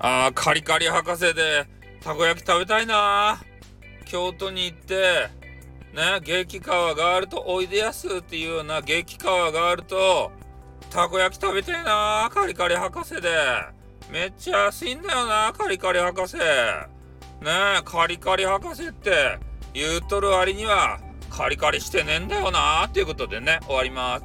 あーカリカリ博士でたこ焼き食べたいな。京都に行ってね激川があるとおいでやすっていうような激川があるとたこ焼き食べたいなカリカリ博士で。めっちゃ安いんだよなカリカリ博士。ねえカリカリ博士って言うとる割にはカリカリしてねえんだよなっていうことでね終わります。